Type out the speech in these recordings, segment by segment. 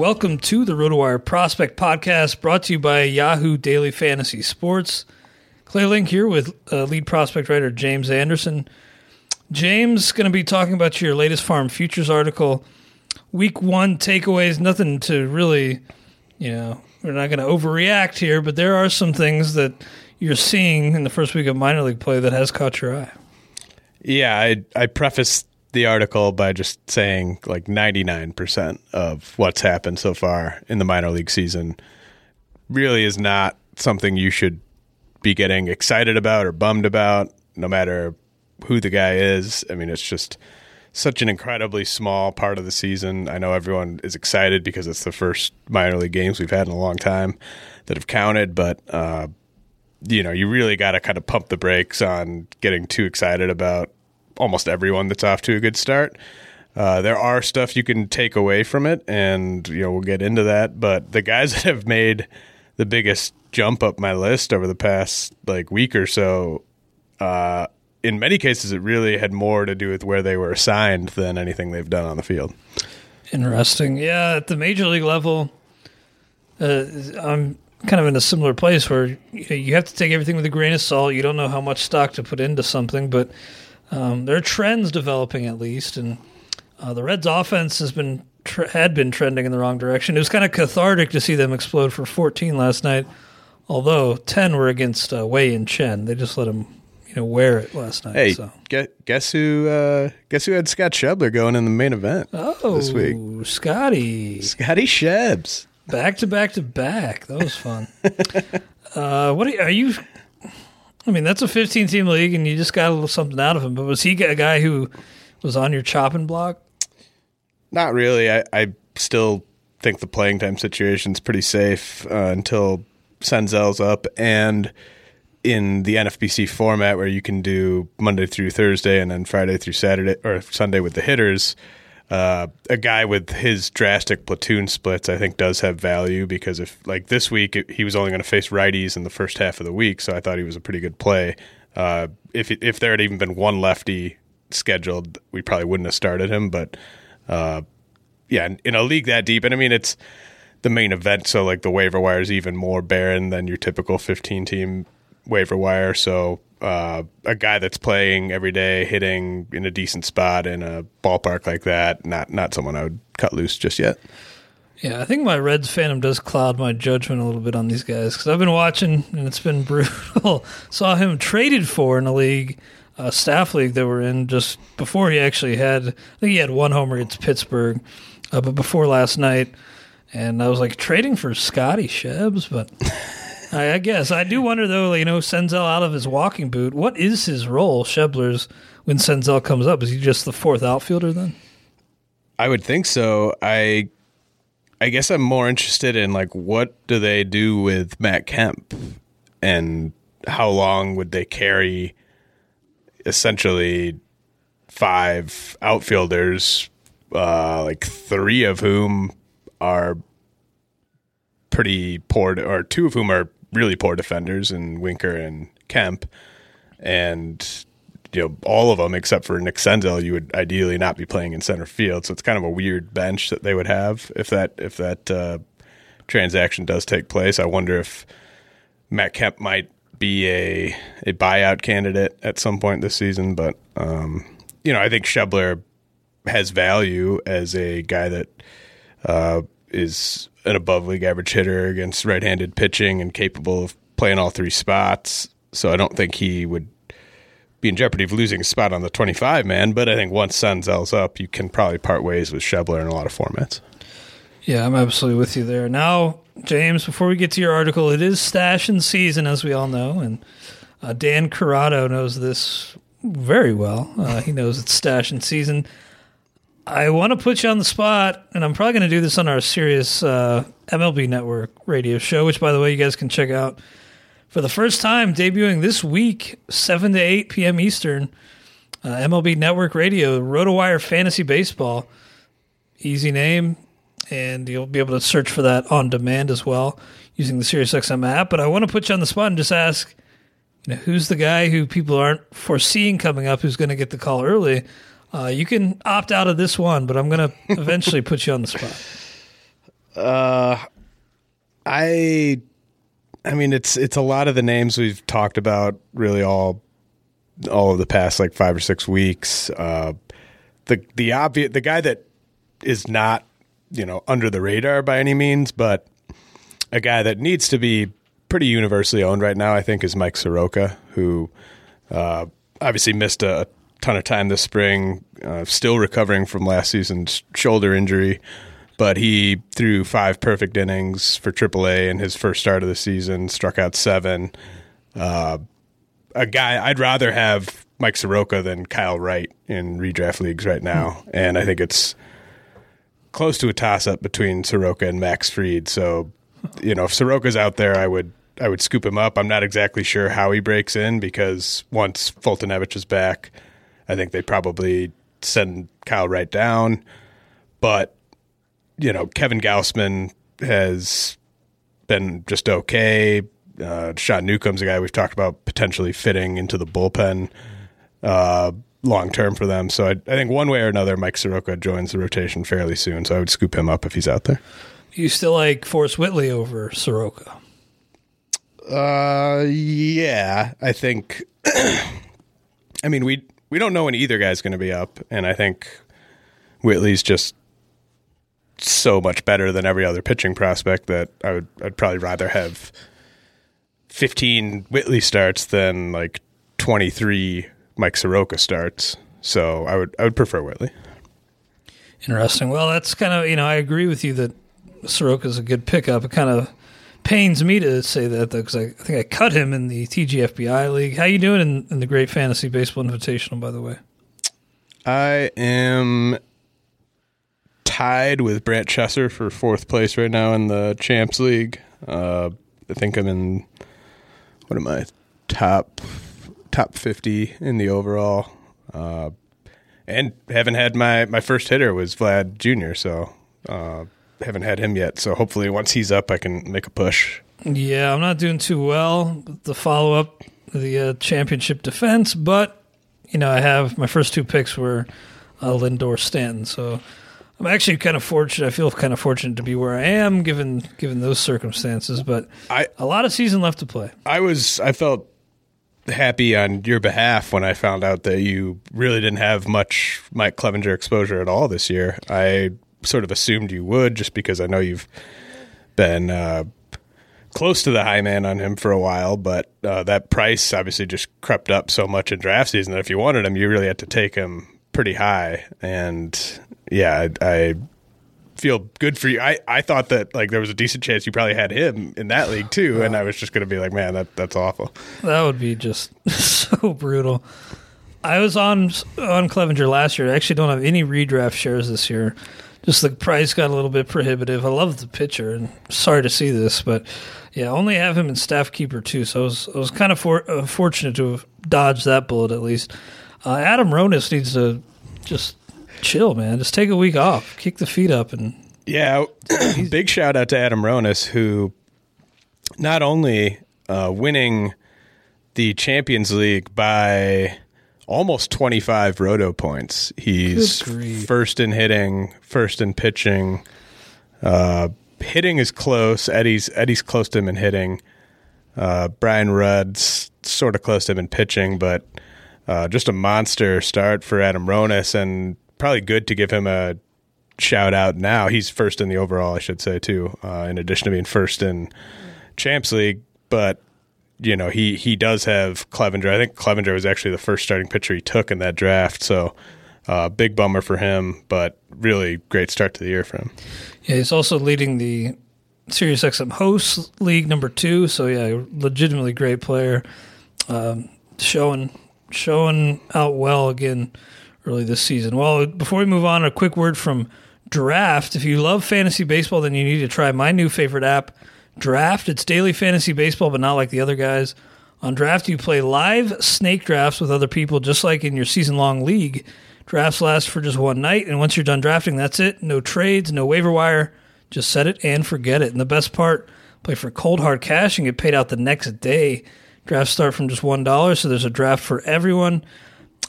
Welcome to the RotoWire Prospect Podcast, brought to you by Yahoo Daily Fantasy Sports. Clay Link here with uh, lead prospect writer James Anderson. James going to be talking about your latest Farm Futures article. Week one takeaways, nothing to really, you know, we're not going to overreact here, but there are some things that you're seeing in the first week of minor league play that has caught your eye. Yeah, I I prefaced the article by just saying like 99% of what's happened so far in the minor league season really is not something you should be getting excited about or bummed about no matter who the guy is. I mean, it's just such an incredibly small part of the season. I know everyone is excited because it's the first minor league games we've had in a long time that have counted, but uh, you know, you really got to kind of pump the brakes on getting too excited about almost everyone that's off to a good start. Uh, there are stuff you can take away from it, and you know we'll get into that. But the guys that have made the biggest jump up my list over the past like week or so, uh, in many cases, it really had more to do with where they were assigned than anything they've done on the field. Interesting. Yeah, at the major league level, uh, I'm kind of in a similar place where you have to take everything with a grain of salt. You don't know how much stock to put into something, but um, there are trends developing at least, and uh, the Reds' offense has been tr- had been trending in the wrong direction. It was kind of cathartic to see them explode for 14 last night, although 10 were against uh, Wei-Yin Chen. They just let them you know wear it last night. Hey, so. guess, who? Uh, guess who had Scott Schebler going in the main event oh, this week? Scotty, Scotty Shebs, back to back to back. That was fun. uh, what are you, are you? I mean, that's a 15 team league, and you just got a little something out of him. But was he a guy who was on your chopping block? Not really. I, I still think the playing time situation is pretty safe uh, until Senzel's up, and in the NFBC format where you can do Monday through Thursday and then Friday through Saturday or Sunday with the hitters. Uh, a guy with his drastic platoon splits, I think, does have value because if like this week it, he was only going to face righties in the first half of the week, so I thought he was a pretty good play. Uh, if if there had even been one lefty scheduled, we probably wouldn't have started him. But uh, yeah, in, in a league that deep, and I mean it's the main event, so like the waiver wire is even more barren than your typical 15 team waiver wire. So uh, a guy that's playing every day, hitting in a decent spot in a ballpark like that, not not someone I would cut loose just yet. Yeah, I think my Reds fandom does cloud my judgment a little bit on these guys because I've been watching and it's been brutal. Saw him traded for in a league, a staff league that we're in just before he actually had. I think he had one homer against Pittsburgh, uh, but before last night, and I was like trading for Scotty Shebs, but. I, I guess I do wonder though. You know, Senzel out of his walking boot. What is his role, Schebler's, when Senzel comes up? Is he just the fourth outfielder then? I would think so. I I guess I'm more interested in like what do they do with Matt Kemp and how long would they carry essentially five outfielders, uh, like three of whom are pretty poor, or two of whom are really poor defenders in Winker and Kemp, and you know all of them except for Nick Senzel, you would ideally not be playing in center field. So it's kind of a weird bench that they would have if that if that uh, transaction does take place. I wonder if Matt Kemp might be a a buyout candidate at some point this season, but um, you know I think Schebler has value as a guy that uh, is an above league average hitter against right handed pitching and capable of playing all three spots. So I don't think he would be in jeopardy of losing a spot on the 25 man. But I think once Senzel's up, you can probably part ways with Schebler in a lot of formats. Yeah, I'm absolutely with you there. Now, James, before we get to your article, it is stashing season, as we all know. And uh, Dan Corrado knows this very well. Uh, he knows it's stashing season. I want to put you on the spot, and I'm probably going to do this on our Sirius uh, MLB Network radio show, which, by the way, you guys can check out for the first time, debuting this week, 7 to 8 p.m. Eastern. Uh, MLB Network Radio, RotoWire Fantasy Baseball. Easy name, and you'll be able to search for that on demand as well using the SiriusXM app. But I want to put you on the spot and just ask, you know, who's the guy who people aren't foreseeing coming up who's going to get the call early? Uh, you can opt out of this one, but I'm going to eventually put you on the spot. Uh, I, I mean, it's it's a lot of the names we've talked about, really all, all of the past like five or six weeks. Uh, the the obvious the guy that is not you know under the radar by any means, but a guy that needs to be pretty universally owned right now, I think, is Mike Soroka, who uh, obviously missed a ton of time this spring, uh, still recovering from last season's shoulder injury. But he threw five perfect innings for AAA in his first start of the season, struck out seven. Uh, a guy I'd rather have Mike Soroka than Kyle Wright in redraft leagues right now, and I think it's close to a toss up between Soroka and Max Fried. So, you know, if Soroka's out there, I would I would scoop him up. I'm not exactly sure how he breaks in because once Foltynewicz is back, I think they probably send Kyle Wright down. But, you know, Kevin Gausman has been just okay. Uh, Sean Newcomb's a guy we've talked about potentially fitting into the bullpen uh, long term for them. So I, I, think one way or another, Mike Soroka joins the rotation fairly soon. So I would scoop him up if he's out there. You still like Forrest Whitley over Soroka? Uh, yeah, I think. I mean, we we don't know when either guy's going to be up, and I think Whitley's just so much better than every other pitching prospect that I would I'd probably rather have 15 Whitley starts than like 23 Mike Soroka starts. So I would I would prefer Whitley. Interesting. Well, that's kind of you know I agree with you that Soroka's a good pickup. It kind of pains me to say that though because I, I, think I cut him in the TGFBI league. How you doing in, in the Great Fantasy Baseball Invitational, by the way? I am tied with Brant Chesser for fourth place right now in the Champs League. Uh, I think I'm in what am I top top fifty in the overall. Uh, and haven't had my my first hitter was Vlad Jr. So uh, haven't had him yet. So hopefully once he's up, I can make a push. Yeah, I'm not doing too well with the follow up, the uh, championship defense, but you know I have my first two picks were uh, Lindor Stanton, so I'm actually kind of fortunate. I feel kind of fortunate to be where I am, given given those circumstances. But I a lot of season left to play. I was I felt happy on your behalf when I found out that you really didn't have much Mike Clevinger exposure at all this year. I sort of assumed you would, just because I know you've been uh, close to the high man on him for a while. But uh, that price obviously just crept up so much in draft season that if you wanted him, you really had to take him pretty high. And yeah, I, I feel good for you. I, I thought that like there was a decent chance you probably had him in that league too, and I was just going to be like, man, that that's awful. That would be just so brutal. I was on on Clevinger last year. I actually don't have any redraft shares this year. Just the price got a little bit prohibitive. I love the pitcher, and sorry to see this, but yeah, only have him in staff keeper too. So I was I was kind of for, uh, fortunate to have dodged that bullet at least. Uh, Adam Ronis needs to just chill, man. Just take a week off, kick the feet up, and Yeah, big shout out to Adam Ronis, who not only uh, winning the Champions League by almost 25 roto points. He's first in hitting, first in pitching. Uh, hitting is close. Eddie's Eddie's close to him in hitting. Uh, Brian Rudd's sort of close to him in pitching, but uh, just a monster start for Adam Ronis, and probably good to give him a shout out now. He's first in the overall, I should say, too, uh, in addition to being first in Champs League. But, you know, he, he does have Clevinger. I think Clevinger was actually the first starting pitcher he took in that draft. So, uh, big bummer for him, but really great start to the year for him. yeah, he's also leading the Sirius XM hosts league number two. So yeah, legitimately great player, um, showing showing out well again early this season. Well, before we move on, a quick word from Draft. If you love fantasy baseball, then you need to try my new favorite app, Draft. It's daily fantasy baseball, but not like the other guys. On Draft, you play live snake drafts with other people, just like in your season long league. Drafts last for just one night, and once you're done drafting, that's it. No trades, no waiver wire. Just set it and forget it. And the best part, play for cold hard cash and get paid out the next day. Drafts start from just one dollar, so there's a draft for everyone.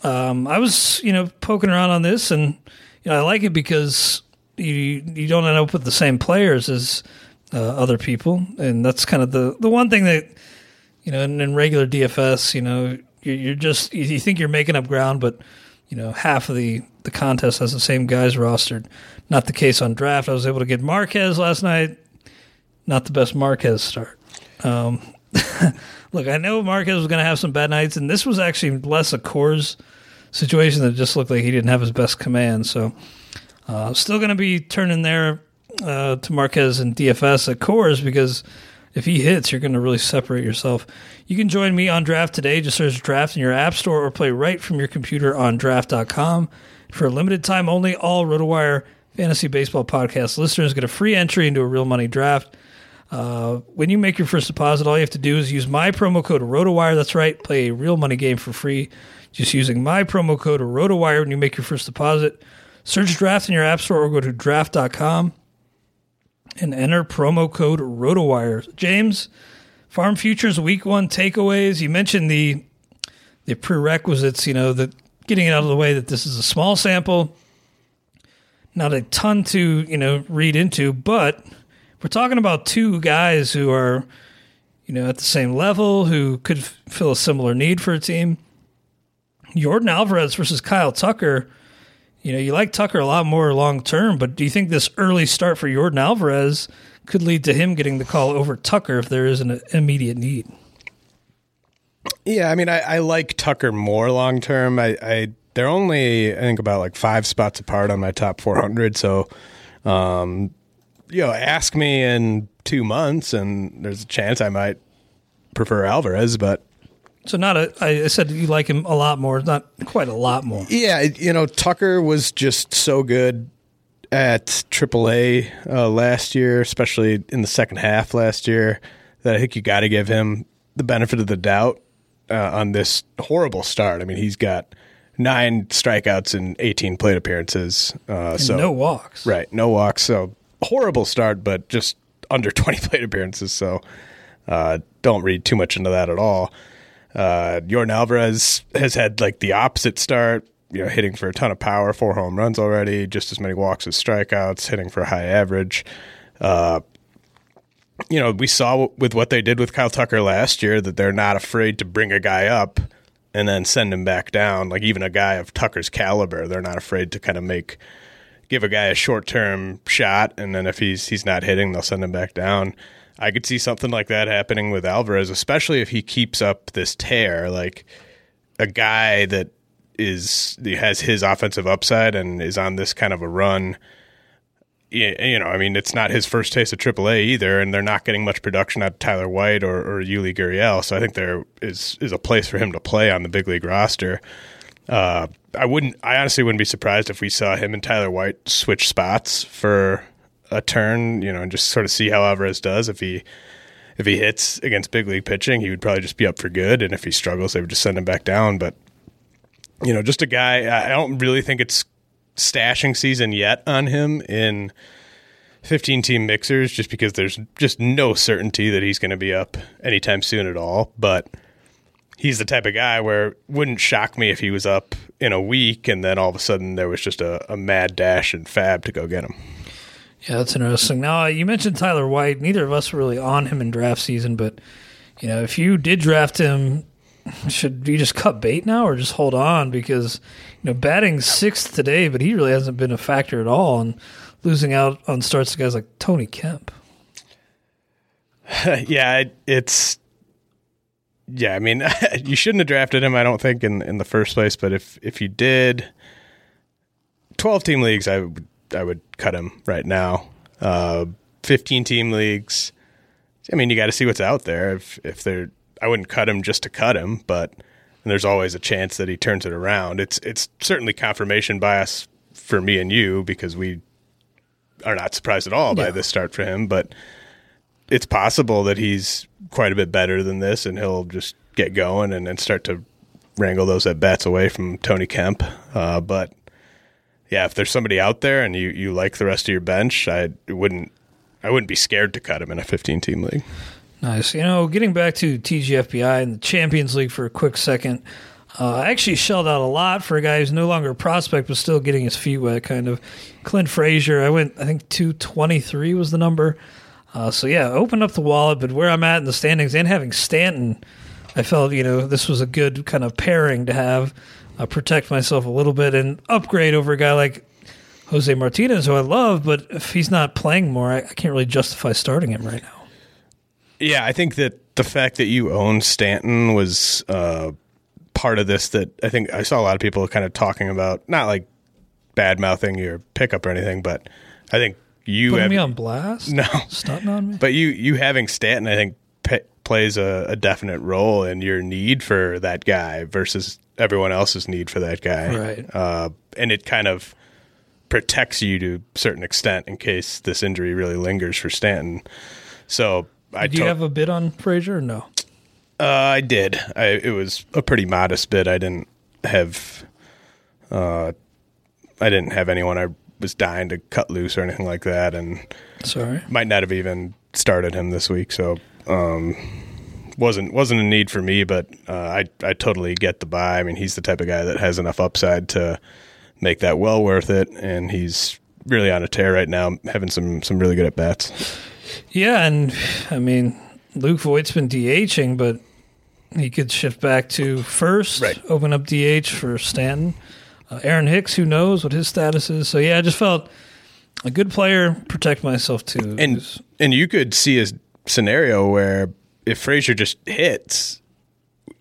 Um, I was, you know, poking around on this, and you know, I like it because you you don't end up with the same players as uh, other people, and that's kind of the the one thing that you know in, in regular DFS, you know, you're, you're just you, you think you're making up ground, but you know, half of the the contest has the same guys rostered. Not the case on draft. I was able to get Marquez last night. Not the best Marquez start. Um, look, I know Marquez was going to have some bad nights, and this was actually less a Coors situation that just looked like he didn't have his best command. So, uh, still going to be turning there uh, to Marquez and DFS at Coors because if he hits, you're going to really separate yourself. You can join me on Draft today. Just search Draft in your app store or play right from your computer on Draft.com. For a limited time only, all RotoWire Fantasy Baseball Podcast listeners get a free entry into a real money draft. Uh, when you make your first deposit, all you have to do is use my promo code RotoWire. That's right, play a real money game for free. Just using my promo code RotoWire when you make your first deposit. Search Draft in your app store or go to draft.com and enter promo code RotoWire. James, Farm Futures Week One takeaways. You mentioned the the prerequisites. You know that getting it out of the way that this is a small sample, not a ton to you know read into, but we're talking about two guys who are you know at the same level who could fill a similar need for a team. Yordan Alvarez versus Kyle Tucker. You know, you like Tucker a lot more long term, but do you think this early start for Yordan Alvarez could lead to him getting the call over Tucker if there is an immediate need? Yeah, I mean, I, I like Tucker more long term. I, I they're only I think about like five spots apart on my top 400. So, um, you know, ask me in two months, and there's a chance I might prefer Alvarez. But So not a. I I said you like him a lot more, not quite a lot more. yeah, you know, Tucker was just so good at AAA uh, last year, especially in the second half last year, that I think you got to give him the benefit of the doubt uh, on this horrible start. I mean, he's got nine strikeouts and 18 plate appearances. Uh, And so no walks. Right, no walks. So horrible start, but just under 20 plate appearances. So uh, don't read too much into that at all. Uh, Yordan Alvarez has had like the opposite start. You know, hitting for a ton of power, four home runs already, just as many walks as strikeouts, hitting for a high average. Uh, you know, we saw with what they did with Kyle Tucker last year that they're not afraid to bring a guy up and then send him back down. Like even a guy of Tucker's caliber, they're not afraid to kind of make give a guy a short term shot, and then if he's he's not hitting, they'll send him back down. I could see something like that happening with Alvarez, especially if he keeps up this tear. Like a guy that is has his offensive upside and is on this kind of a run. You know, I mean, it's not his first taste of AAA either, and they're not getting much production out of Tyler White or, or Yuli Gurriel. So I think there is is a place for him to play on the big league roster. Uh, I wouldn't. I honestly wouldn't be surprised if we saw him and Tyler White switch spots for a turn. You know, and just sort of see how Alvarez does. If he if he hits against big league pitching, he would probably just be up for good. And if he struggles, they would just send him back down. But you know, just a guy. I don't really think it's stashing season yet on him in 15 team mixers, just because there's just no certainty that he's going to be up anytime soon at all. But he's the type of guy where wouldn't shock me if he was up in a week and then all of a sudden there was just a, a mad dash and FAAB to go get him. Yeah, that's interesting. Now, uh, you mentioned Tyler White. Neither of us were really on him in draft season, but you know, if you did draft him, should you just cut bait now or just hold on? Because you know, batting sixth today, but he really hasn't been a factor at all, and losing out on starts to guys like Tony Kemp. yeah, it's yeah. I mean, you shouldn't have drafted him. I don't think in in the first place. But if if you did, twelve team leagues, I would I would cut him right now. Uh, Fifteen team leagues. I mean, you got to see what's out there. If if they're, I wouldn't cut him just to cut him, but there's always a chance that he turns it around. It's it's certainly confirmation bias for me and you because we are not surprised at all by Yeah. this start for him, but it's possible that he's quite a bit better than this, and he'll just get going and then start to wrangle those at bats away from Tony Kemp. Uh, but yeah, if there's somebody out there and you, you like the rest of your bench, I wouldn't I wouldn't be scared to cut him in a 15 team league. Nice. You know, getting back to TGFBI and the Champions League for a quick second, uh, I actually shelled out a lot for a guy who's no longer a prospect but still getting his feet wet, kind of. Clint Frazier, I went, I think 223 was the number. Uh, so, yeah, open up the wallet, but where I'm at in the standings and having Stanton, I felt, you know, this was a good kind of pairing to have, uh, protect myself a little bit and upgrade over a guy like Jose Martinez, who I love, but if he's not playing more, I, I can't really justify starting him right now. Yeah, I think that the fact that you own Stanton was uh, part of this. That I think I saw a lot of people kind of talking about, not like bad mouthing your pickup or anything, but I think you Putting have, me on blast? No. Stunting on me? But you you having Stanton, I think, p- plays a, a definite role in your need for that guy versus everyone else's need for that guy. Right. Uh, and it kind of protects you to a certain extent in case this injury really lingers for Stanton. So I Do you to- have a bid on Frazier or no? uh, I did. I, it was a pretty modest bid. I didn't have. Uh, I didn't have anyone I was dying to cut loose or anything like that, and Sorry. might not have even started him this week. So um, wasn't wasn't a need for me, but uh, I I totally get the buy. I mean, he's the type of guy that has enough upside to make that well worth it, and he's really on a tear right now, having some some really good at bats. Yeah, and I mean, Luke Voit's been DHing, but he could shift back to first, Right. open up DH for Stanton. Uh, Aaron Hicks, who knows what his status is. So, yeah, I just felt a good player, protect myself too. And and you could see a scenario where if Frazier just hits,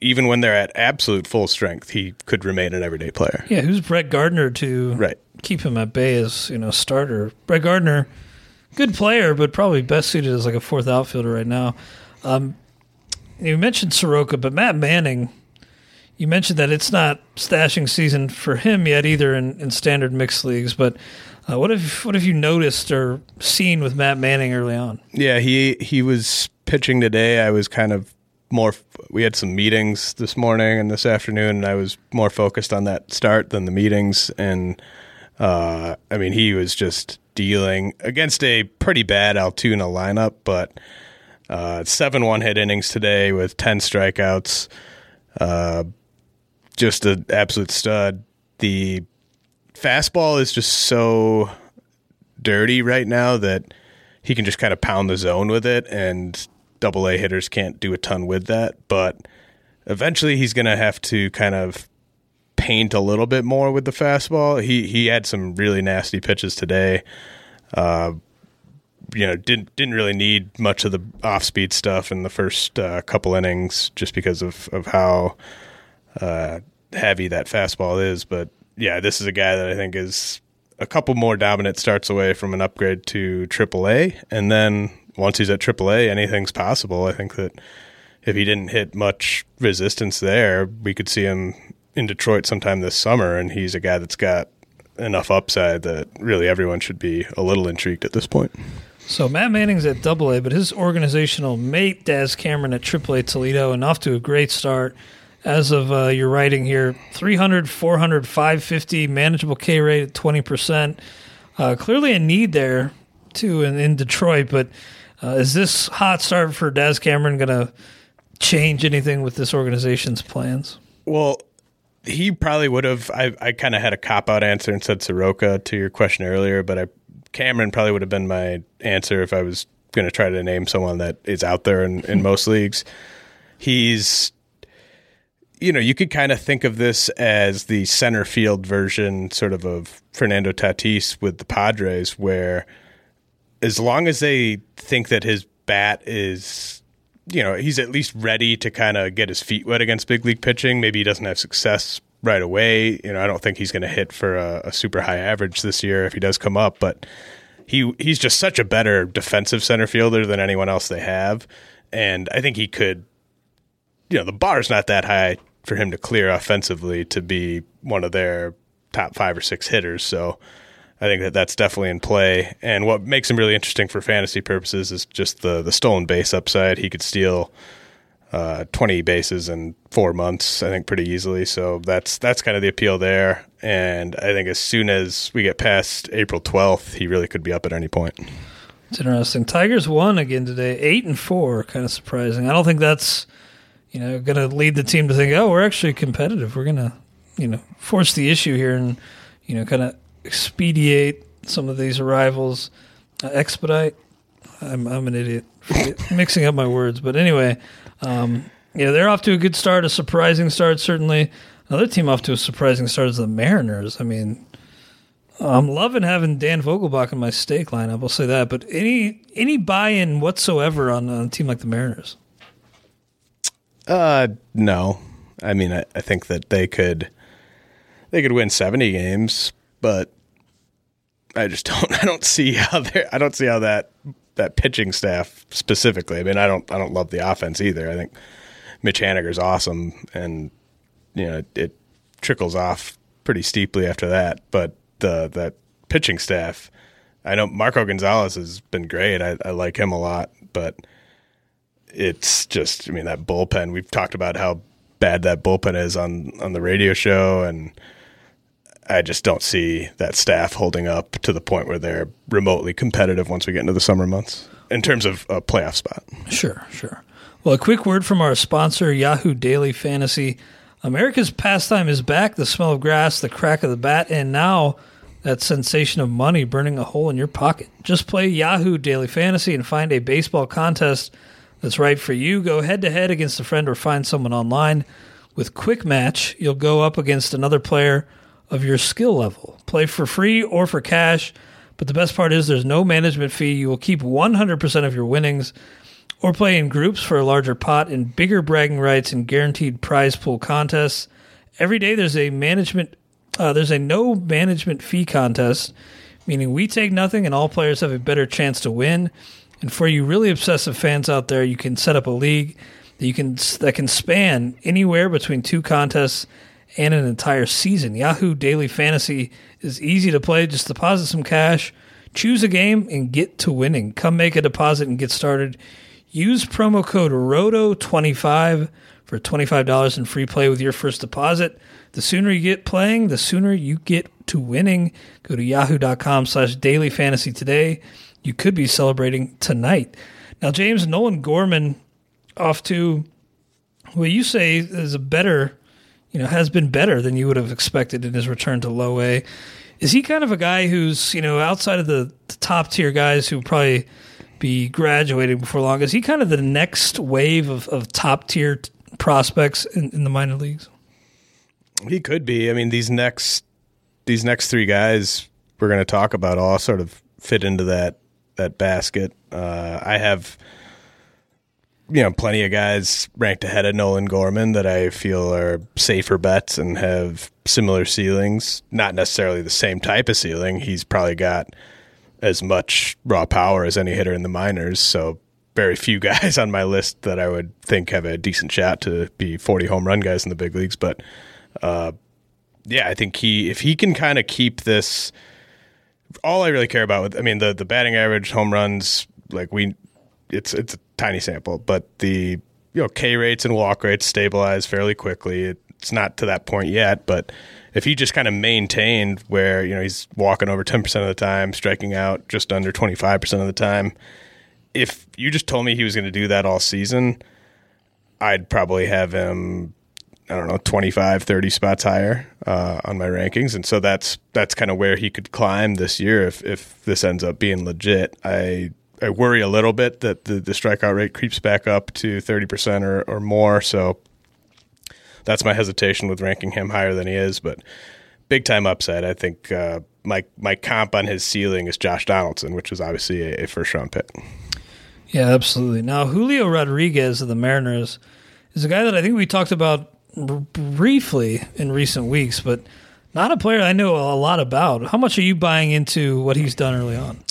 even when they're at absolute full strength, he could remain an everyday player. yeah, who's Brett Gardner to Right. keep him at bay as, you know, starter? Brett Gardner, good player, but probably best suited as like a fourth outfielder right now. Um, you mentioned Soroka, but Matt Manning, you mentioned that it's not stashing season for him yet either in, in standard mixed leagues. But uh, what have what have you noticed or seen with Matt Manning early on? Yeah, he he was pitching today. I was kind of more. We had some meetings this morning and this afternoon, and I was more focused on that start than the meetings. And uh, I mean, he was just dealing against a pretty bad Altoona lineup, but uh, seven one hit innings today with ten strikeouts. Uh, just an absolute stud. The fastball is just so dirty right now that he can just kind of pound the zone with it, and double A hitters can't do a ton with that. But eventually, he's going to have to kind of paint a little bit more with the fastball. He he had some really nasty pitches today. Uh, you know, didn't didn't really need much of the off speed stuff in the first uh, couple innings, just because of of how uh, heavy that fastball is. But yeah, this is a guy that I think is a couple more dominant starts away from an upgrade to AAA, and then once he's at AAA, anything's possible. I think that if he didn't hit much resistance there, we could see him in Detroit sometime this summer, and he's a guy that's got enough upside that really everyone should be a little intrigued at this point. So Matt Manning's at Double A, but his organizational mate Daz Cameron at AAA Toledo, and off to a great start as of uh, your writing here 300, 400, 550, manageable K rate at 20%. Uh, clearly a need there, too, in, in Detroit. But uh, is this hot start for Daz Cameron going to change anything with this organization's plans? Well, he probably would have. I, I kind of had a cop out answer and said Soroka to your question earlier, but I Cameron probably would have been my answer if I was going to try to name someone that is out there in, in most leagues. He's you know, you could kind of think of this as the center field version, sort of of Fernando Tatis with the Padres, where as long as they think that his bat is, you know, he's at least ready to kind of get his feet wet against big league pitching. Maybe he doesn't have success right away. You know, I don't think he's going to hit for a, a super high average this year if he does come up, but he he's just such a better defensive center fielder than anyone else they have, and I think he could. You know, the bar's not that high for him to clear offensively to be one of their top five or six hitters. So I think that that's definitely in play. And what makes him really interesting for fantasy purposes is just the the stolen base upside. He could steal uh, 20 bases in four months, I think, pretty easily. So that's that's kind of the appeal there. And I think as soon as we get past April 12th, he really could be up at any point. It's interesting. Tigers won again today, eight and four. Kind of surprising. I don't think that's you know, going to lead the team to think, oh, we're actually competitive. We're going to, you know, force the issue here and, you know, kind of expedite some of these arrivals, uh, expedite. I'm, I'm an idiot mixing up my words, but anyway, um, yeah, they're off to a good start, a surprising start, certainly. Another team off to a surprising start is the Mariners. I mean, I'm loving having Dan Vogelbach in my stake lineup. I'll say that. But any any buy-in whatsoever on, a team like the Mariners? Uh, no. I mean, I, I think that they could they could win seventy games, but I just don't. I don't see how. I don't see how that that pitching staff specifically. I mean, I don't. I don't love the offense either. I think Mitch Haniger's awesome, and you know it trickles off pretty steeply after that. But the that pitching staff, I know Marco Gonzalez has been great. I, I like him a lot, but it's just, I mean, that bullpen. We've talked about how bad that bullpen is on on the radio show, and I just don't see that staff holding up to the point where they're remotely competitive once we get into the summer months in terms of a playoff spot. Sure, sure. Well, a quick word from our sponsor, Yahoo Daily Fantasy. America's pastime is back. The smell of grass, the crack of the bat, and now that sensation of money burning a hole in your pocket. Just play Yahoo Daily Fantasy and find a baseball contest that's right for you. Go head to head against a friend or find someone online. With Quick Match, you'll go up against another player of your skill level. Play for free or for cash, but the best part is there's no management fee. You will keep 100% of your winnings or play in groups for a larger pot and bigger bragging rights and guaranteed prize pool contests. Every day there's a management uh, there's a no management fee contest, meaning we take nothing and all players have a better chance to win. And for you really obsessive fans out there, you can set up a league that you can that can span anywhere between two contests and an entire season. Yahoo Daily Fantasy is easy to play. Just deposit some cash, choose a game, and get to winning. Come make a deposit and get started. Use promo code ROTO25 for $25 in free play with your first deposit. The sooner you get playing, the sooner you get to winning. Go to yahoo.com slash daily fantasy today. You could be celebrating tonight. Now, James Nolan Gorman off to what you say is a better, you know, has been better than you would have expected in his return to low A. Is he kind of a guy who's, you know, outside of the, the top tier guys who probably be graduating before long? Is he kind of the next wave of, of top tier t- prospects in, in the minor leagues? He could be. I mean, these next these next three guys we're going to talk about all sort of fit into that that basket. Uh, I have you know plenty of guys ranked ahead of Nolan Gorman that I feel are safer bets and have similar ceilings. Not necessarily the same type of ceiling. He's probably got as much raw power as any hitter in the minors. So very few guys on my list that I would think have a decent shot to be 40 home run guys in the big leagues. But uh, yeah, I think he if he can kind of keep this. All I really care about with I mean the the batting average, home runs, like we, it's it's tiny sample, but the you know K rates and walk rates stabilize fairly quickly. It's not to that point yet, but if he just kind of maintained where you know he's walking over ten percent of the time, striking out just under twenty five percent of the time, if you just told me he was going to do that all season, I'd probably have him I don't know 25 30 spots higher uh, on my rankings and so that's that's kind of where he could climb this year if if this ends up being legit I I worry a little bit that the, the strikeout rate creeps back up to 30% or, or more so that's my hesitation with ranking him higher than he is but big time upside I think uh, my my comp on his ceiling is Josh Donaldson which is obviously a, a first round pick yeah absolutely now Julio Rodriguez of the Mariners is a guy that I think we talked about briefly in recent weeks, but not a player I know a lot about. How much are you buying into what he's done early on?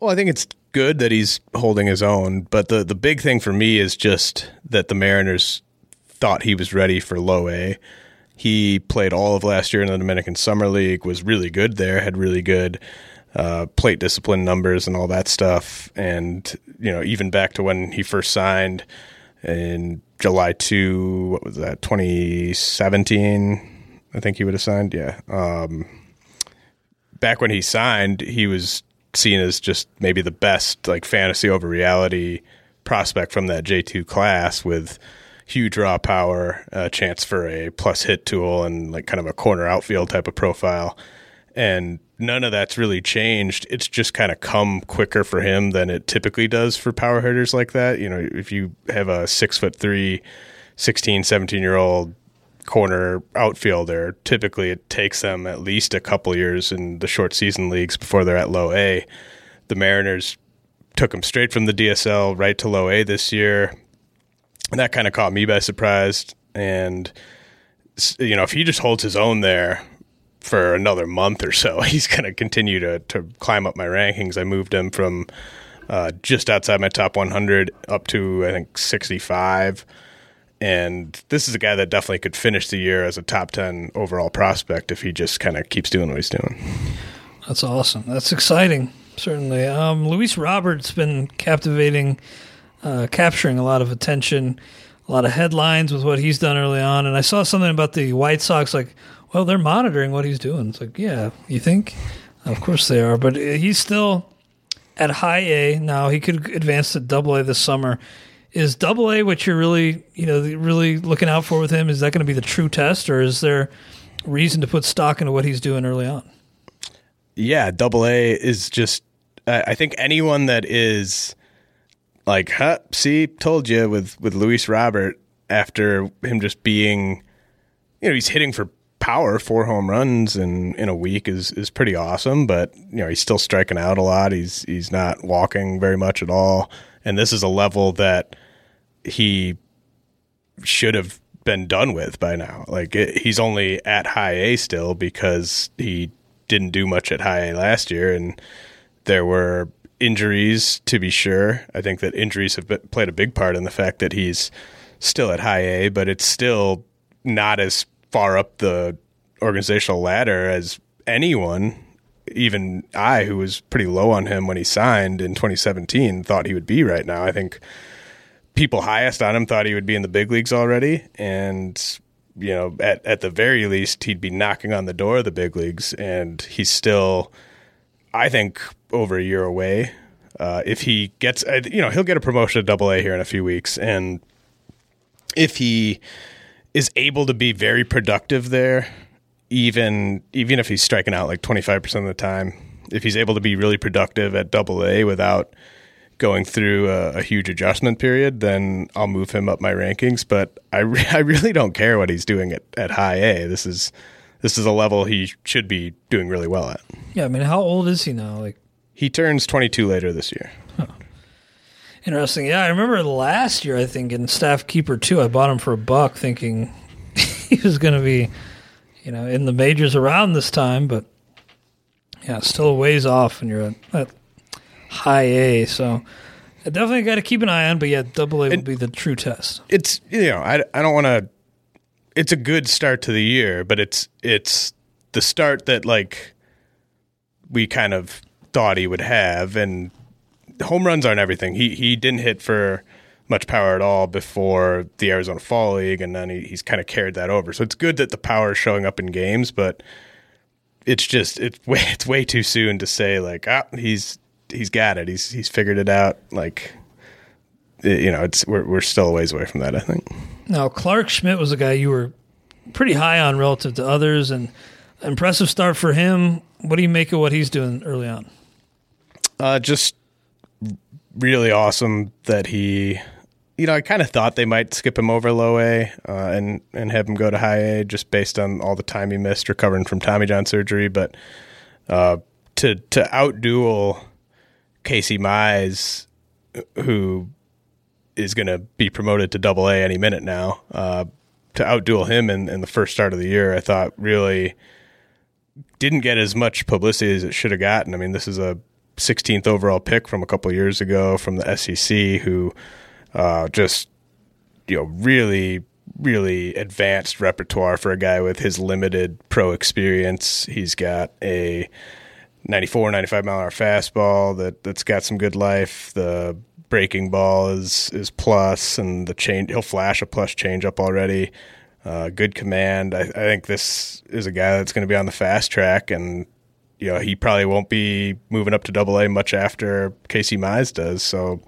Well, I think it's good that he's holding his own, but the the big thing for me is just that the Mariners thought he was ready for low A. He played all of last year in the Dominican Summer League, was really good there, had really good uh, plate discipline numbers and all that stuff. And, you know, even back to when he first signed in July 2, what was that, 2017? I think he would have signed. Yeah. Um, back when he signed, he was seen as just maybe the best like fantasy over reality prospect from that J2 class with huge raw power, a chance for a plus hit tool, and like kind of a corner outfield type of profile. And none of that's really changed. It's just kind of come quicker for him than it typically does for power hitters like that. You know, if you have a six foot three, 16, 17 year old corner outfielder, typically it takes them at least a couple years in the short season leagues before they're at low A. The Mariners took him straight from the DSL right to low A this year. And that kind of caught me by surprise. And, you know, if he just holds his own there, for another month or so. He's going to continue to to climb up my rankings. I moved him from uh, just outside my top 100 up to I think 65. And this is a guy that definitely could finish the year as a top 10 overall prospect if he just kind of keeps doing what he's doing. That's awesome. That's exciting, certainly. Um, Luis Robert's been captivating, uh, capturing a lot of attention, a lot of headlines with what he's done early on. And I saw something about the White Sox, like well, they're monitoring what he's doing. It's like, yeah, you think? Of course they are, but he's still at high A now. He could advance to double A this summer. Is double A what you're really, you know, really looking out for with him? Is that going to be the true test, or is there reason to put stock into what he's doing early on? Yeah, double A is just. I think anyone that is like, huh, see, told you with with Luis Robert after him just being, you know, he's hitting for power, four home runs in, in a week is is pretty awesome. But you know he's still striking out a lot. He's he's not walking very much at all. And this is a level that he should have been done with by now. Like it, he's only at high A still because he didn't do much at high A last year, and there were injuries to be sure. I think that injuries have been, played a big part in the fact that he's still at high A, but it's still not as far up the organizational ladder as anyone even I, who was pretty low on him when he signed in 2017, thought he would be right now. I think people highest on him thought he would be in the big leagues already, and you know, at at the very least, he'd be knocking on the door of the big leagues, and he's still, I think, over a year away. Uh, if he gets, uh, you know, he'll get a promotion to Double A here in a few weeks, and if he is able to be very productive there, even even if he's striking out like twenty five percent of the time, if he's able to be really productive at Double A without going through a, a, huge adjustment period, then I'll move him up my rankings. But I, re- I really don't care what he's doing at, at high A. This is this is a level he should be doing really well at. Yeah, I mean, how old is he now? Like he turns 22 later this year. Huh. Interesting. Yeah, I remember last year. I think in staff keeper two, I bought him for a buck, thinking he was going to be, you know, in the majors around this time. But yeah, still a ways off, and you're at, at high A. So I definitely got to keep an eye on. But yeah, double A will be the true test. It's you know I, I don't want to. It's a good start to the year, but it's it's the start that like we kind of thought he would have, and home runs aren't everything. He he didn't hit for much power at all before the Arizona Fall League, and then he, he's kind of carried that over. So it's good that the power is showing up in games, but it's just it's way it's way too soon to say like ah he's he's got it. He's he's figured it out. Like you know, it's we're we're still a ways away from that. I think. Now Clarke Schmidt was a guy you were pretty high on relative to others, and impressive start for him. What do you make of what he's doing early on? Uh, just really awesome that he. You know, I kind of thought they might skip him over low A uh, and and have him go to high A just based on all the time he missed recovering from Tommy John surgery. But uh, to to outduel Casey Mize, who is going to be promoted to Double A any minute now, uh, to outduel him in, in the first start of the year, I thought really didn't get as much publicity as it should have gotten. I mean, this is a 16th overall pick from a couple years ago from the SEC, who uh, just you know really really advanced repertoire for a guy with his limited pro experience. He's got a 94, 95 mile hour fastball that that's got some good life. The breaking ball is is plus, and the change he'll flash a plus changeup already. Uh, good command. I, I, think this is a guy that's going to be on the fast track, and you know he probably won't be moving up to Double A much after Casey Mize does. So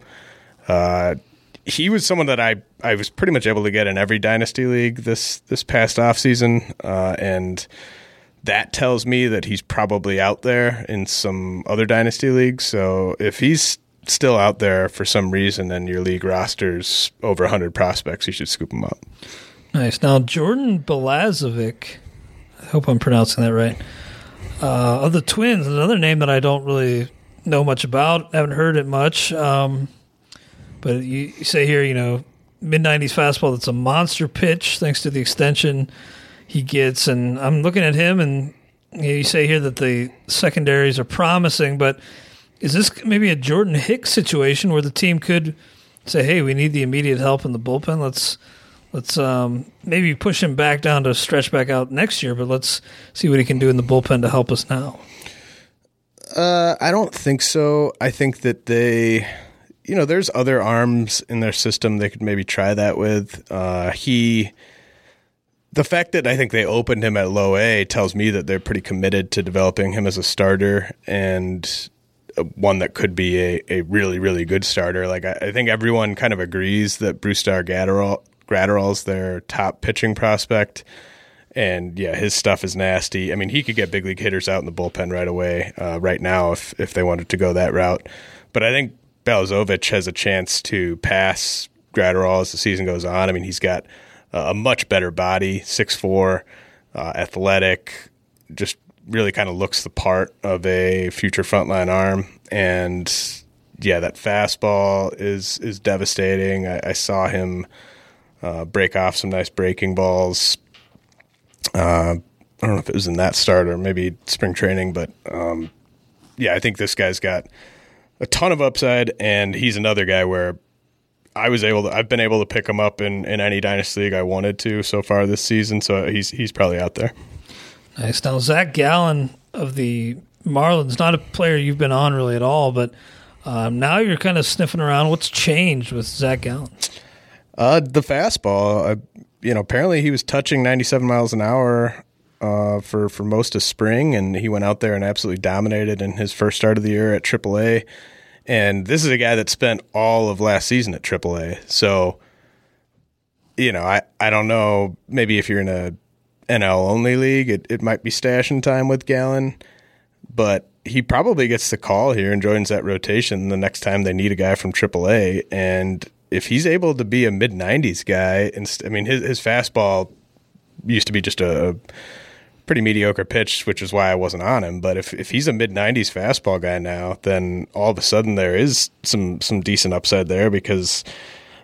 uh, he was someone that I I was pretty much able to get in every dynasty league this this past off season, uh, and that tells me that he's probably out there in some other dynasty leagues. So if he's still out there for some reason and your league roster's over 100 prospects, you should scoop him up. Nice. Now, Jordan Balazovic, I hope I'm pronouncing that right, uh, of the Twins, another name that I don't really know much about, haven't heard it much. Um, but you, you say here, you know, mid 90s fastball that's a monster pitch thanks to the extension he gets. And I'm looking at him, and you, say here that the secondaries are promising, but is this maybe a Jordan Hicks situation where the team could say, "Hey, we need the immediate help in the bullpen. Let's let's um, maybe push him back down to stretch back out next year, but let's see what he can do in the bullpen to help us now." Uh, I don't think so. I think that they, you know, there's other arms in their system they could maybe try that with. Uh, he the fact that I think they opened him at low A tells me that they're pretty committed to developing him as a starter and one that could be a, a really, really good starter. Like, I, I think everyone kind of agrees that Brusdar Graterol, Graterol's their top pitching prospect. And yeah, his stuff is nasty. I mean, he could get big league hitters out in the bullpen right away, uh, right now, if, if they wanted to go that route. But I think Balazovic has a chance to pass Graterol as the season goes on. I mean, he's got – a much better body, six four, uh, athletic, just really kind of looks the part of a future frontline arm. And yeah, that fastball is is devastating. I, I saw him uh, break off some nice breaking balls. Uh, I don't know if it was in that start or maybe spring training, but um, yeah, I think this guy's got a ton of upside, and he's another guy where I was able to. I've been able to pick him up in, in any dynasty league I wanted to so far this season. So he's he's probably out there. Nice. Now Zach Gallen of the Marlins. Not a player you've been on really at all, but um, now you're kind of sniffing around. What's changed with Zach Gallen? Uh, the fastball. Uh, you know, apparently he was touching 97 miles an hour uh, for for most of spring, and he went out there and absolutely dominated in his first start of the year at AAA. And this is a guy that spent all of last season at AAA. So, you know, I, I don't know. Maybe if you're in a NL only league, it, it might be stashing time with Gallen, but he probably gets the call here and joins that rotation the next time they need a guy from AAA. And if he's able to be a mid 90s guy, and I mean, his, his fastball used to be just a, a pretty mediocre pitch, which is why I wasn't on him. But if, if he's a mid 90s fastball guy now, then all of a sudden there is some some decent upside there because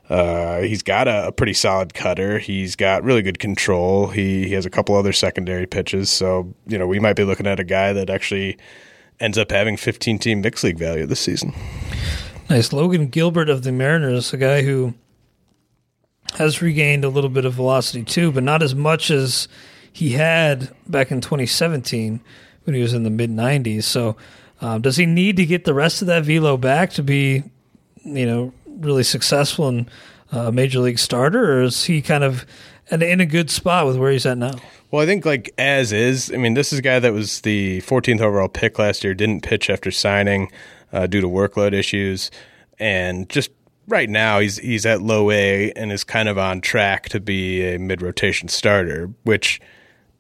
uh, he's got a, a, pretty solid cutter. He's got really good control. He, he has a couple other secondary pitches. So, you know, we might be looking at a guy that actually ends up having 15 team mixed league value this season. Nice. Logan Gilbert of the Mariners, a guy who has regained a little bit of velocity too, but not as much as he had back in 2017 when he was in the mid 90s. So, um, does he need to get the rest of that velo back to be, you know, really successful and a uh, major league starter, or is he kind of in a good spot with where he's at now? Well, I think like as is. I mean, this is a guy that was the 14th overall pick last year. Didn't pitch after signing uh, due to workload issues, and just right now he's he's at low A and is kind of on track to be a mid rotation starter, which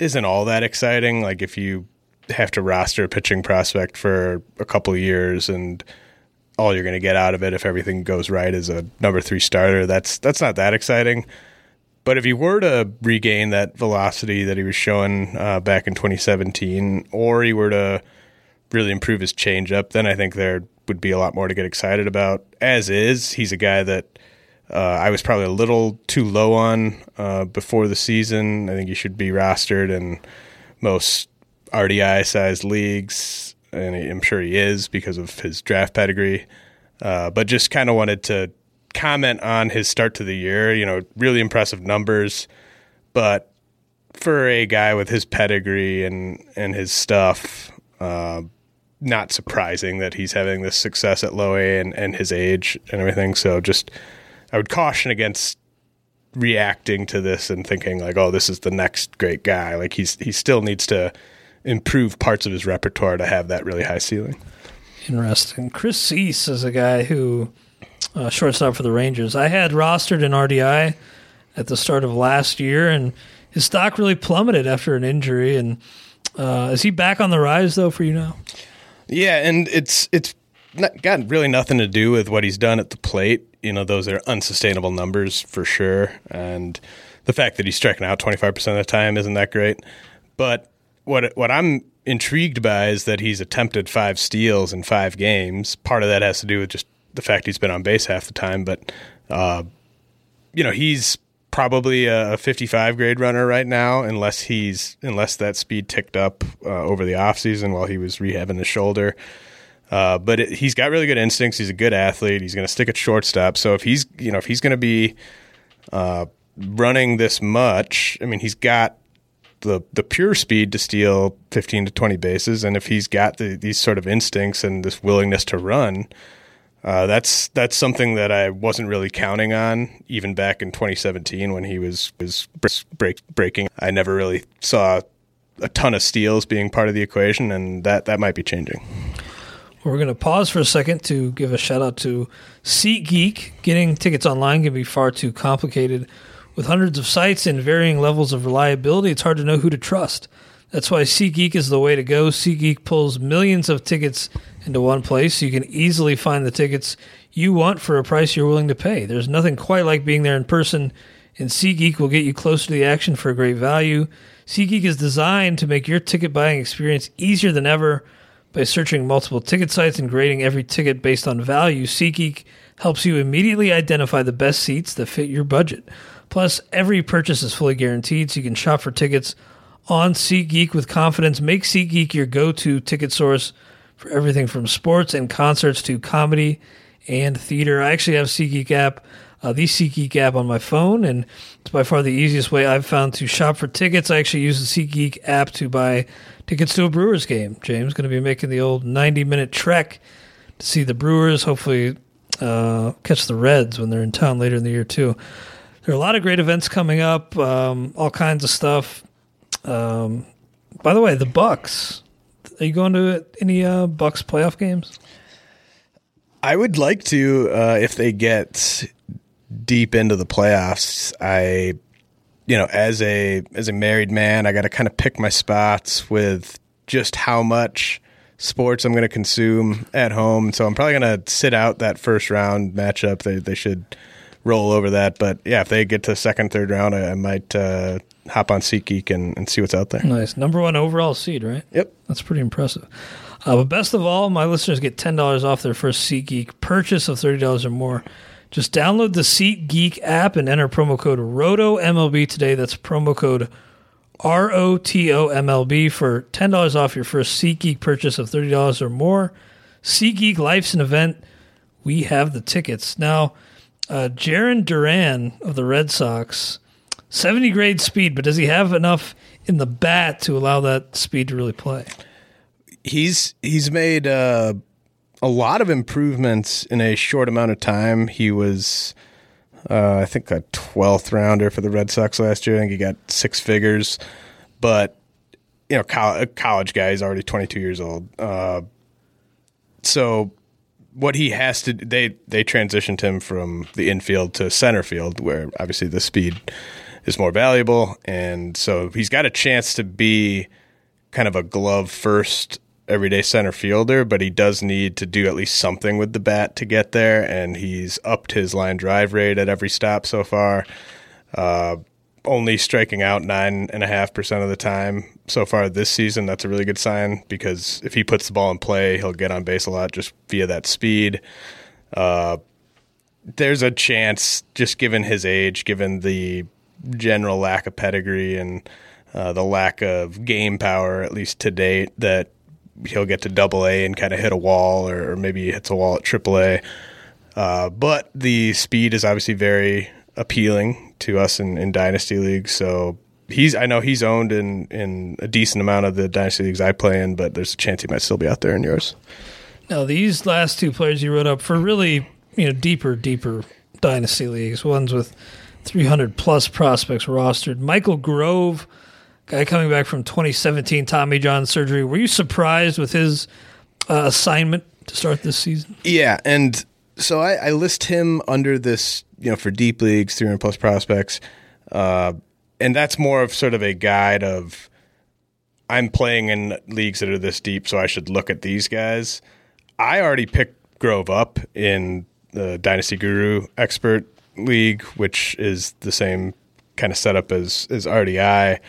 isn't all that exciting. Like if you have to roster a pitching prospect for a couple years and all you're going to get out of it if everything goes right is a number three starter. That's that's not that exciting. But if he were to regain that velocity that he was showing uh, back in 2017, or he were to really improve his changeup, then I think there would be a lot more to get excited about. As is, he's a guy that uh, I was probably a little too low on uh, before the season. I think he should be rostered in most RDI sized leagues, and I'm sure he is because of his draft pedigree. Uh, but just kind of wanted to comment on his start to the year. You know, really impressive numbers, but for a guy with his pedigree and and his stuff, uh, not surprising that he's having this success at low A and, and his age and everything. So just I would caution against reacting to this and thinking like, oh, this is the next great guy. Like he's he still needs to improve parts of his repertoire to have that really high ceiling. Interesting. Chris Seise is a guy who uh, shortstop for the Rangers. I had rostered in RDI at the start of last year, and his stock really plummeted after an injury. And uh, is he back on the rise though for you now? Yeah, and it's it's not, got really nothing to do with what he's done at the plate. You know, those are unsustainable numbers for sure, and the fact that he's striking out twenty five percent of the time isn't that great. But what what I'm intrigued by is that he's attempted five steals in five games. Part of that has to do with just the fact he's been on base half the time, but uh, you know he's probably a 55 grade runner right now, unless he's unless that speed ticked up uh, over the offseason while he was rehabbing the shoulder. Uh, but it, he's got really good instincts. He's a good athlete. He's going to stick at shortstop. So if he's you know if he's going to be uh, running this much, I mean he's got the the pure speed to steal 15 to 20 bases, and if he's got the, these sort of instincts and this willingness to run, uh, that's that's something that I wasn't really counting on even back in 2017 when he was was break, breaking. I never really saw a ton of steals being part of the equation, and that that might be changing. We're going to pause for a second to give a shout out to SeatGeek. Getting tickets online can be far too complicated. With hundreds of sites and varying levels of reliability, it's hard to know who to trust. That's why SeatGeek is the way to go. SeatGeek pulls millions of tickets into one place so you can easily find the tickets you want for a price you're willing to pay. There's nothing quite like being there in person, and SeatGeek will get you closer to the action for a great value. SeatGeek is designed to make your ticket buying experience easier than ever by searching multiple ticket sites and grading every ticket based on value. SeatGeek helps you immediately identify the best seats that fit your budget. Plus, every purchase is fully guaranteed, so you can shop for tickets on SeatGeek with confidence. Make SeatGeek your go-to ticket source for everything from sports and concerts to comedy and theater. I actually have SeatGeek app, uh, the SeatGeek app on my phone, and it's by far the easiest way I've found to shop for tickets. I actually use the SeatGeek app to buy tickets to a Brewers game. James going to be making the old 90 minute trek to see the Brewers. Hopefully, uh, catch the Reds when they're in town later in the year too. There are a lot of great events coming up. Um, all kinds of stuff. Um, by the way, the Bucks. Are you going to any uh, Bucks playoff games? I would like to uh, if they get deep into the playoffs. I, you know, as a as a married man, I got to kind of pick my spots with just how much sports I'm going to consume at home. So I'm probably going to sit out that first round matchup. They they should roll over that. But yeah, if they get to the second, third round, I, I might uh, hop on SeatGeek and, and see what's out there. Nice. Number one overall seed, right? Yep. That's pretty impressive. Uh, but best of all, my listeners get $10 off their first SeatGeek purchase of $30 or more. Just download the SeatGeek app and enter promo code ROTOMLB today. That's promo code R O T O M L B for $10 off your first SeatGeek purchase of $30 or more. SeatGeek Life's an event. We have the tickets. Now, uh, Jarren Duran of the Red Sox, 70 grade speed, but does he have enough in the bat to allow that speed to really play? He's he's made uh, a lot of improvements in a short amount of time. He was, uh, I think, a 12th rounder for the Red Sox last year. I think he got six figures, but you know, a college guy. He's already 22 years old. Uh, so what he has to they they transitioned him from the infield to center field where obviously the speed is more valuable and so he's got a chance to be kind of a glove first everyday center fielder but he does need to do at least something with the bat to get there and he's upped his line drive rate at every stop so far uh, only striking out nine and a half percent of the time so far this season. That's a really good sign because if he puts the ball in play, he'll get on base a lot just via that speed. Uh, there's a chance, just given his age, given the general lack of pedigree and uh, the lack of game power, at least to date, that he'll get to double A and kind of hit a wall, or, maybe he hits a wall at triple A. Uh, but the speed is obviously very appealing to us in, in dynasty leagues. So he's I know he's owned in in a decent amount of the dynasty leagues I play in, but there's a chance he might still be out there in yours. Now these last two players you wrote up for really you know deeper deeper dynasty leagues, ones with 300 plus prospects rostered. Michael Grove, guy coming back from 2017 Tommy John surgery. Were you surprised with his uh, assignment to start this season? Yeah, and so I, I, list him under this, you know, for deep leagues, 300 plus prospects. Uh, and that's more of sort of a guide of I'm playing in leagues that are this deep, so I should look at these guys. I already picked Grove up in the Dynasty Guru Expert League, which is the same kind of setup as as RDI.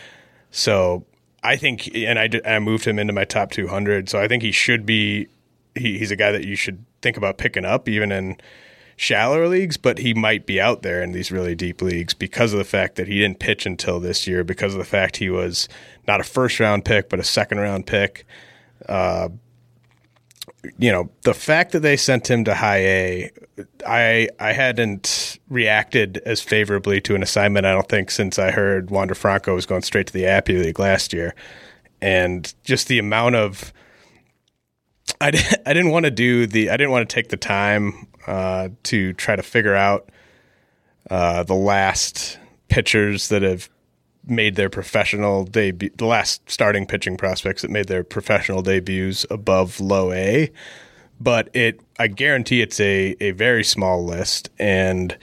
So I think, and I, I moved him into my top 200. So I think he should be. He, he's a guy that you should think about picking up, even in shallower leagues, but he might be out there in these really deep leagues because of the fact that he didn't pitch until this year, because of the fact he was not a first round pick, but a second round pick. Uh, you know, the fact that they sent him to high A, I I hadn't reacted as favorably to an assignment, I don't think, since I heard Wander Franco was going straight to the Appy League last year. And just the amount of I, I didn't want to do the I didn't want to take the time uh, to try to figure out uh, the last pitchers that have made their professional debut, the last starting pitching prospects that made their professional debuts above low A. But it, I guarantee it's a, a very small list. And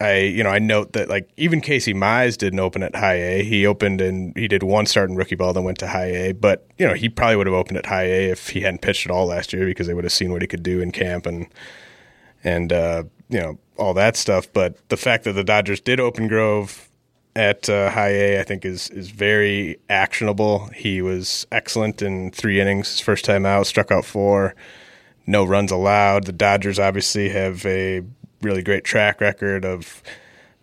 I, you know, I note that like even Casey Mize didn't open at high A. He opened and he did one start in rookie ball, then went to high A. But, you know, he probably would have opened at high A if he hadn't pitched at all last year because they would have seen what he could do in camp and, and uh, you know all that stuff. But the fact that the Dodgers did open Grove at uh, high A, I think is is very actionable. He was excellent in three innings, his first time out, struck out four, no runs allowed. The Dodgers obviously have a really great track record of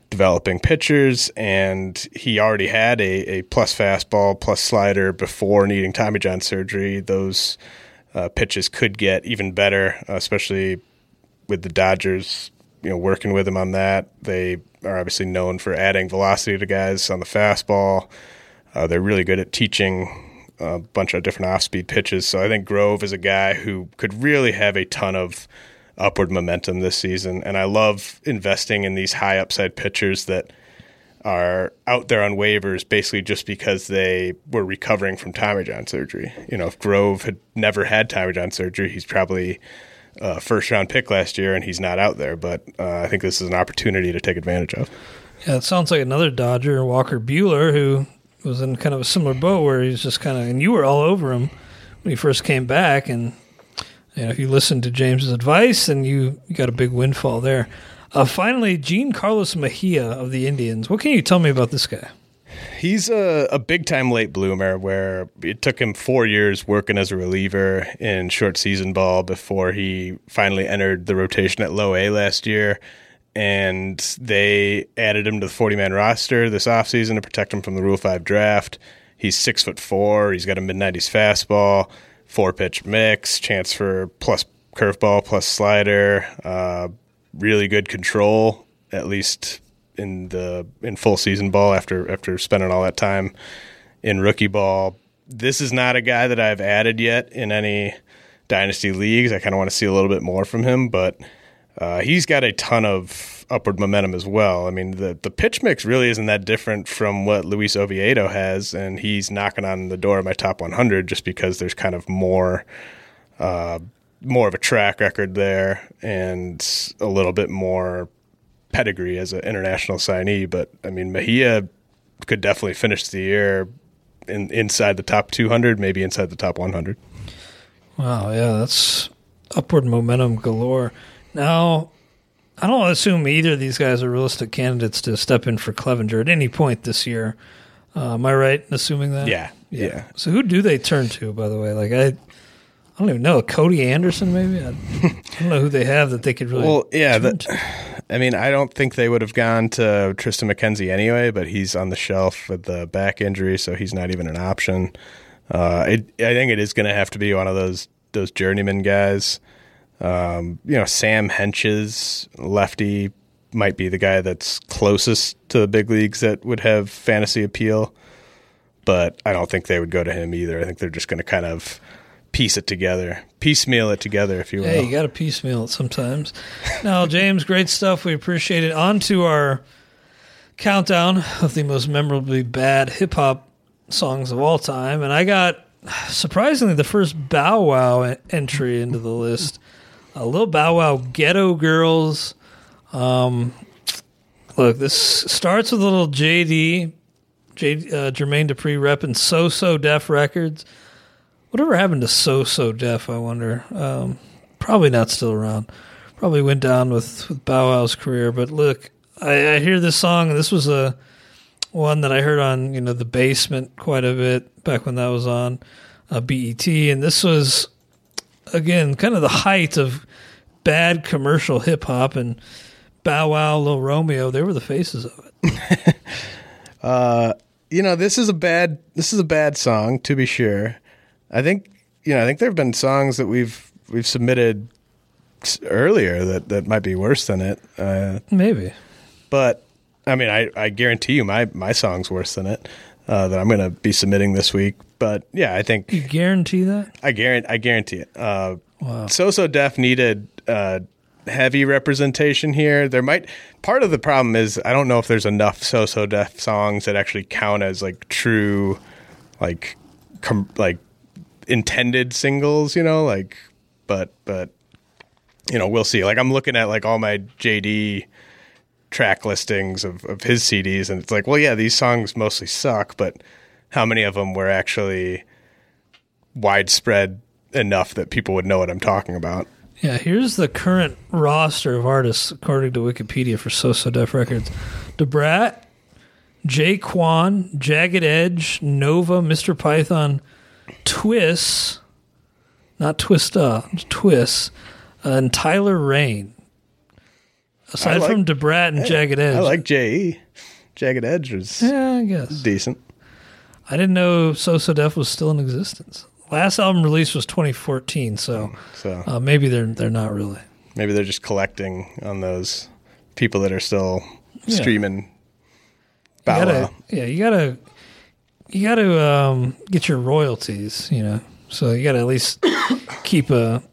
developing pitchers, and he already had a, a plus fastball, plus slider before needing Tommy John surgery. Those uh, pitches could get even better, especially with the Dodgers, you know, working with him on that. They are obviously known for adding velocity to guys on the fastball. Uh, they're really good at teaching a bunch of different off speed pitches. So I think Grove is a guy who could really have a ton of upward momentum this season. And I love investing in these high upside pitchers that are out there on waivers basically just because they were recovering from Tommy John surgery. You know, if Grove had never had Tommy John surgery, he's probably a first round pick last year and he's not out there. But uh, I think this is an opportunity to take advantage of. Yeah, it sounds like another Dodger, Walker Buehler, who was in kind of a similar boat where he's just kind of, and you were all over him when he first came back. And, you know, if you listened to James's advice, and you, you got a big windfall there. Uh, finally, Jean Carlos Mejia of the Indians. What can you tell me about this guy? He's a, a big time late bloomer where it took him four years working as a reliever in short season ball before he finally entered the rotation at low A last year. And they added him to the 40 man roster this offseason to protect him from the Rule 5 draft. He's six foot four. He's got a mid 90s fastball, four pitch mix, chance for plus curveball, plus slider, uh, really good control, at least in the in full season ball after after spending all that time in rookie ball. This is not a guy that I've added yet in any dynasty leagues. I kind of want to see a little bit more from him, but uh, he's got a ton of upward momentum as well. I mean, the the pitch mix really isn't that different from what Luis Oviedo has, and he's knocking on the door of my top 100 just because there's kind of more. Uh, more of a track record there and a little bit more pedigree as an international signee. But I mean, Mejia could definitely finish the year in, inside the top 200, maybe inside the top 100. Wow, yeah, that's upward momentum galore. Now, I don't assume either of these guys are realistic candidates to step in for Clevinger at any point this year. Uh, am I right in assuming that? Yeah, yeah. So who do they turn to, by the way? Like I, I don't even know. Cody Anderson, maybe. I, I don't know who they have that they could really. Well, yeah. turn The, to. I mean, I don't think they would have gone to Triston McKenzie anyway, but he's on the shelf with the back injury, so he's not even an option. Uh, it, I think it is going to have to be one of those those journeyman guys. Um, you know, Sam Hentges, lefty, might be the guy that's closest to the big leagues that would have fantasy appeal. But I don't think they would go to him either. I think they're just going to kind of piece it together, piecemeal it together, if you will. Hey, you got to piecemeal it sometimes. now, James, great stuff. We appreciate it. On to our countdown of the most memorably bad hip hop songs of all time. And I got, surprisingly, the first Bow Wow entry into the list. A little Bow Wow Ghetto Girls. Um, look, this starts with a little JD, J, uh, Jermaine Dupri repping So So Def Records. Whatever happened to So So Def, I wonder. Um, probably not still around. Probably went down with, with Bow Wow's career. But look, I, I hear this song, this was a one that I heard on you know the basement quite a bit back when that was on uh, BET, and this was again kind of the height of bad commercial hip hop and Bow Wow, Lil Romeo. They were the faces of it. you know, this is a bad this is a bad song to be sure. I think you know, I think there have been songs that we've we've submitted earlier that that might be worse than it. Uh, Maybe. but I mean, I, I guarantee you my my song's worse than it uh, that I'm going to be submitting this week. But yeah, I think You guarantee that? I guarantee I guarantee it. Uh, So so def needed uh, heavy representation here. There might part of the problem is I don't know if there's enough so so def songs that actually count as like true, like com- like intended singles. You know, like but but you know we'll see. Like I'm looking at like all my JD track listings of, of his CDs, and it's like, well, yeah, these songs mostly suck, but how many of them were actually widespread enough that people would know what I'm talking about? Yeah, here's the current roster of artists according to Wikipedia for So So Def Records. Da Brat, Jay Quan, Jagged Edge, Nova, Mr. Python, Twiss, not Twista, Twiss, uh, and Tyler Rain. Aside like- from Da Brat and Jagged Edge. I like J.E. Jagged Edge was Yeah, I guess. decent. I didn't know So So Def was still in existence. Last album release was 2014, so So uh, maybe they're they're not really. maybe they're just collecting on those people that are still Yeah. streaming. You Bow gotta, yeah, you gotta you got to um, get your royalties, you know. So you got to at least keep a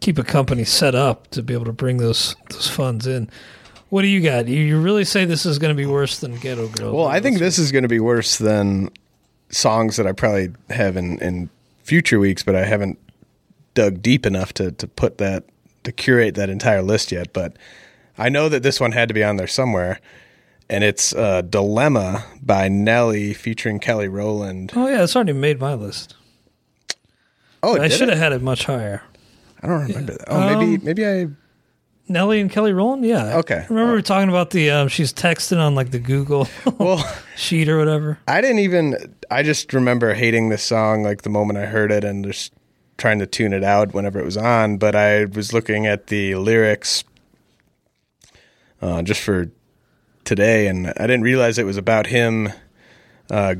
keep a company set up to be able to bring those those funds in. What do you got? You, really say this is going to be worse than Ghetto Girl? Well, I think this is going to be worse than songs that I probably have in, in future weeks, but I haven't dug deep enough to, to put that to curate that entire list yet. But I know that this one had to be on there somewhere, and it's uh, "Dilemma" by Nelly featuring Kelly Rowland. Oh yeah, it's already made my list. Oh, I should have had it much higher. I don't remember that. Oh, maybe Um, maybe I. Nelly and Kelly Rowland, yeah. Okay. Remember we were talking about the um, she's texting on like the Google Well, sheet or whatever. I didn't even. I just remember hating this song like the moment I heard it and just trying to tune it out whenever it was on. But I was looking at the lyrics uh, just for today, and I didn't realize it was about him. Uh,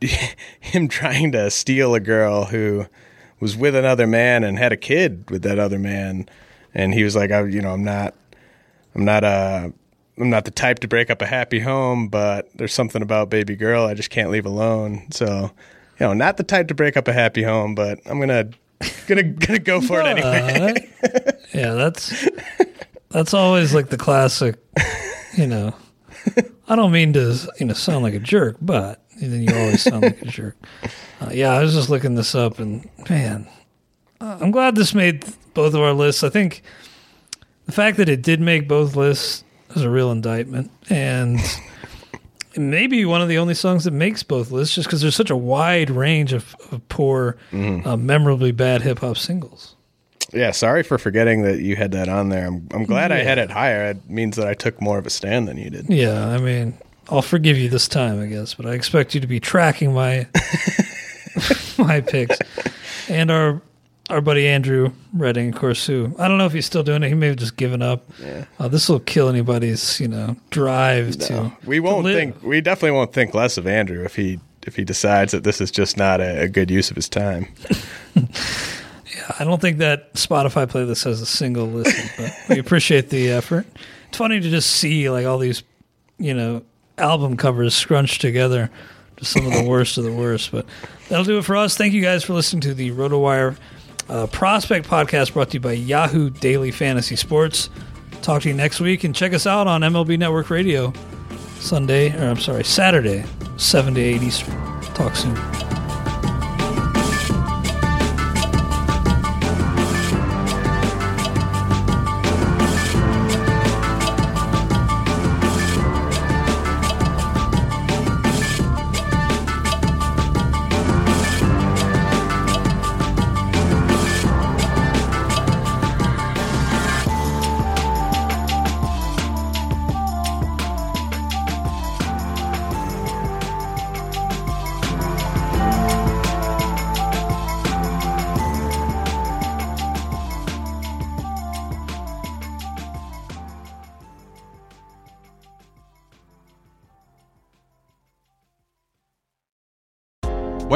him trying to steal a girl who was with another man and had a kid with that other man, and he was like, "I, you know, I'm not, I'm not uh I'm not the type to break up a happy home, but there's something about baby girl I just can't leave alone. So, you know, not the type to break up a happy home, but I'm gonna gonna gonna go for it anyway. Yeah, that's that's always like the classic. You know, I don't mean to you know sound like a jerk, but then you always sound like a jerk. Uh, yeah, I was just looking this up, and man, uh, I'm glad this made both of our lists. I think the fact that it did make both lists is a real indictment, and. Maybe one of the only songs that makes both lists, just because there's such a wide range of, of poor, uh, memorably bad hip hop singles. Yeah, sorry for forgetting that you had that on there. I'm I'm glad I had it higher. It means that I took more of a stand than you did. Yeah, I mean, I'll forgive you this time, I guess, but I expect you to be tracking my my picks. And our our buddy Andrew Redding, of course, who I don't know if he's still doing it. He may have just given up. Yeah. Uh, this will kill anybody's, you know, drive to. We won't live. think we definitely won't think less of Andrew if he if he decides that this is just not a, a good use of his time. I don't think that Spotify playlist has a single listen, but we appreciate the effort. It's funny to just see like all these, you know, album covers scrunched together, just some of the worst of the worst. But that'll do it for us. Thank you guys for listening to the RotoWire uh, Prospect Podcast, brought to you by Yahoo Daily Fantasy Sports. Talk to you next week, and check us out on MLB Network Radio Sunday, or I'm sorry, Saturday, seven to eight Eastern. Talk soon.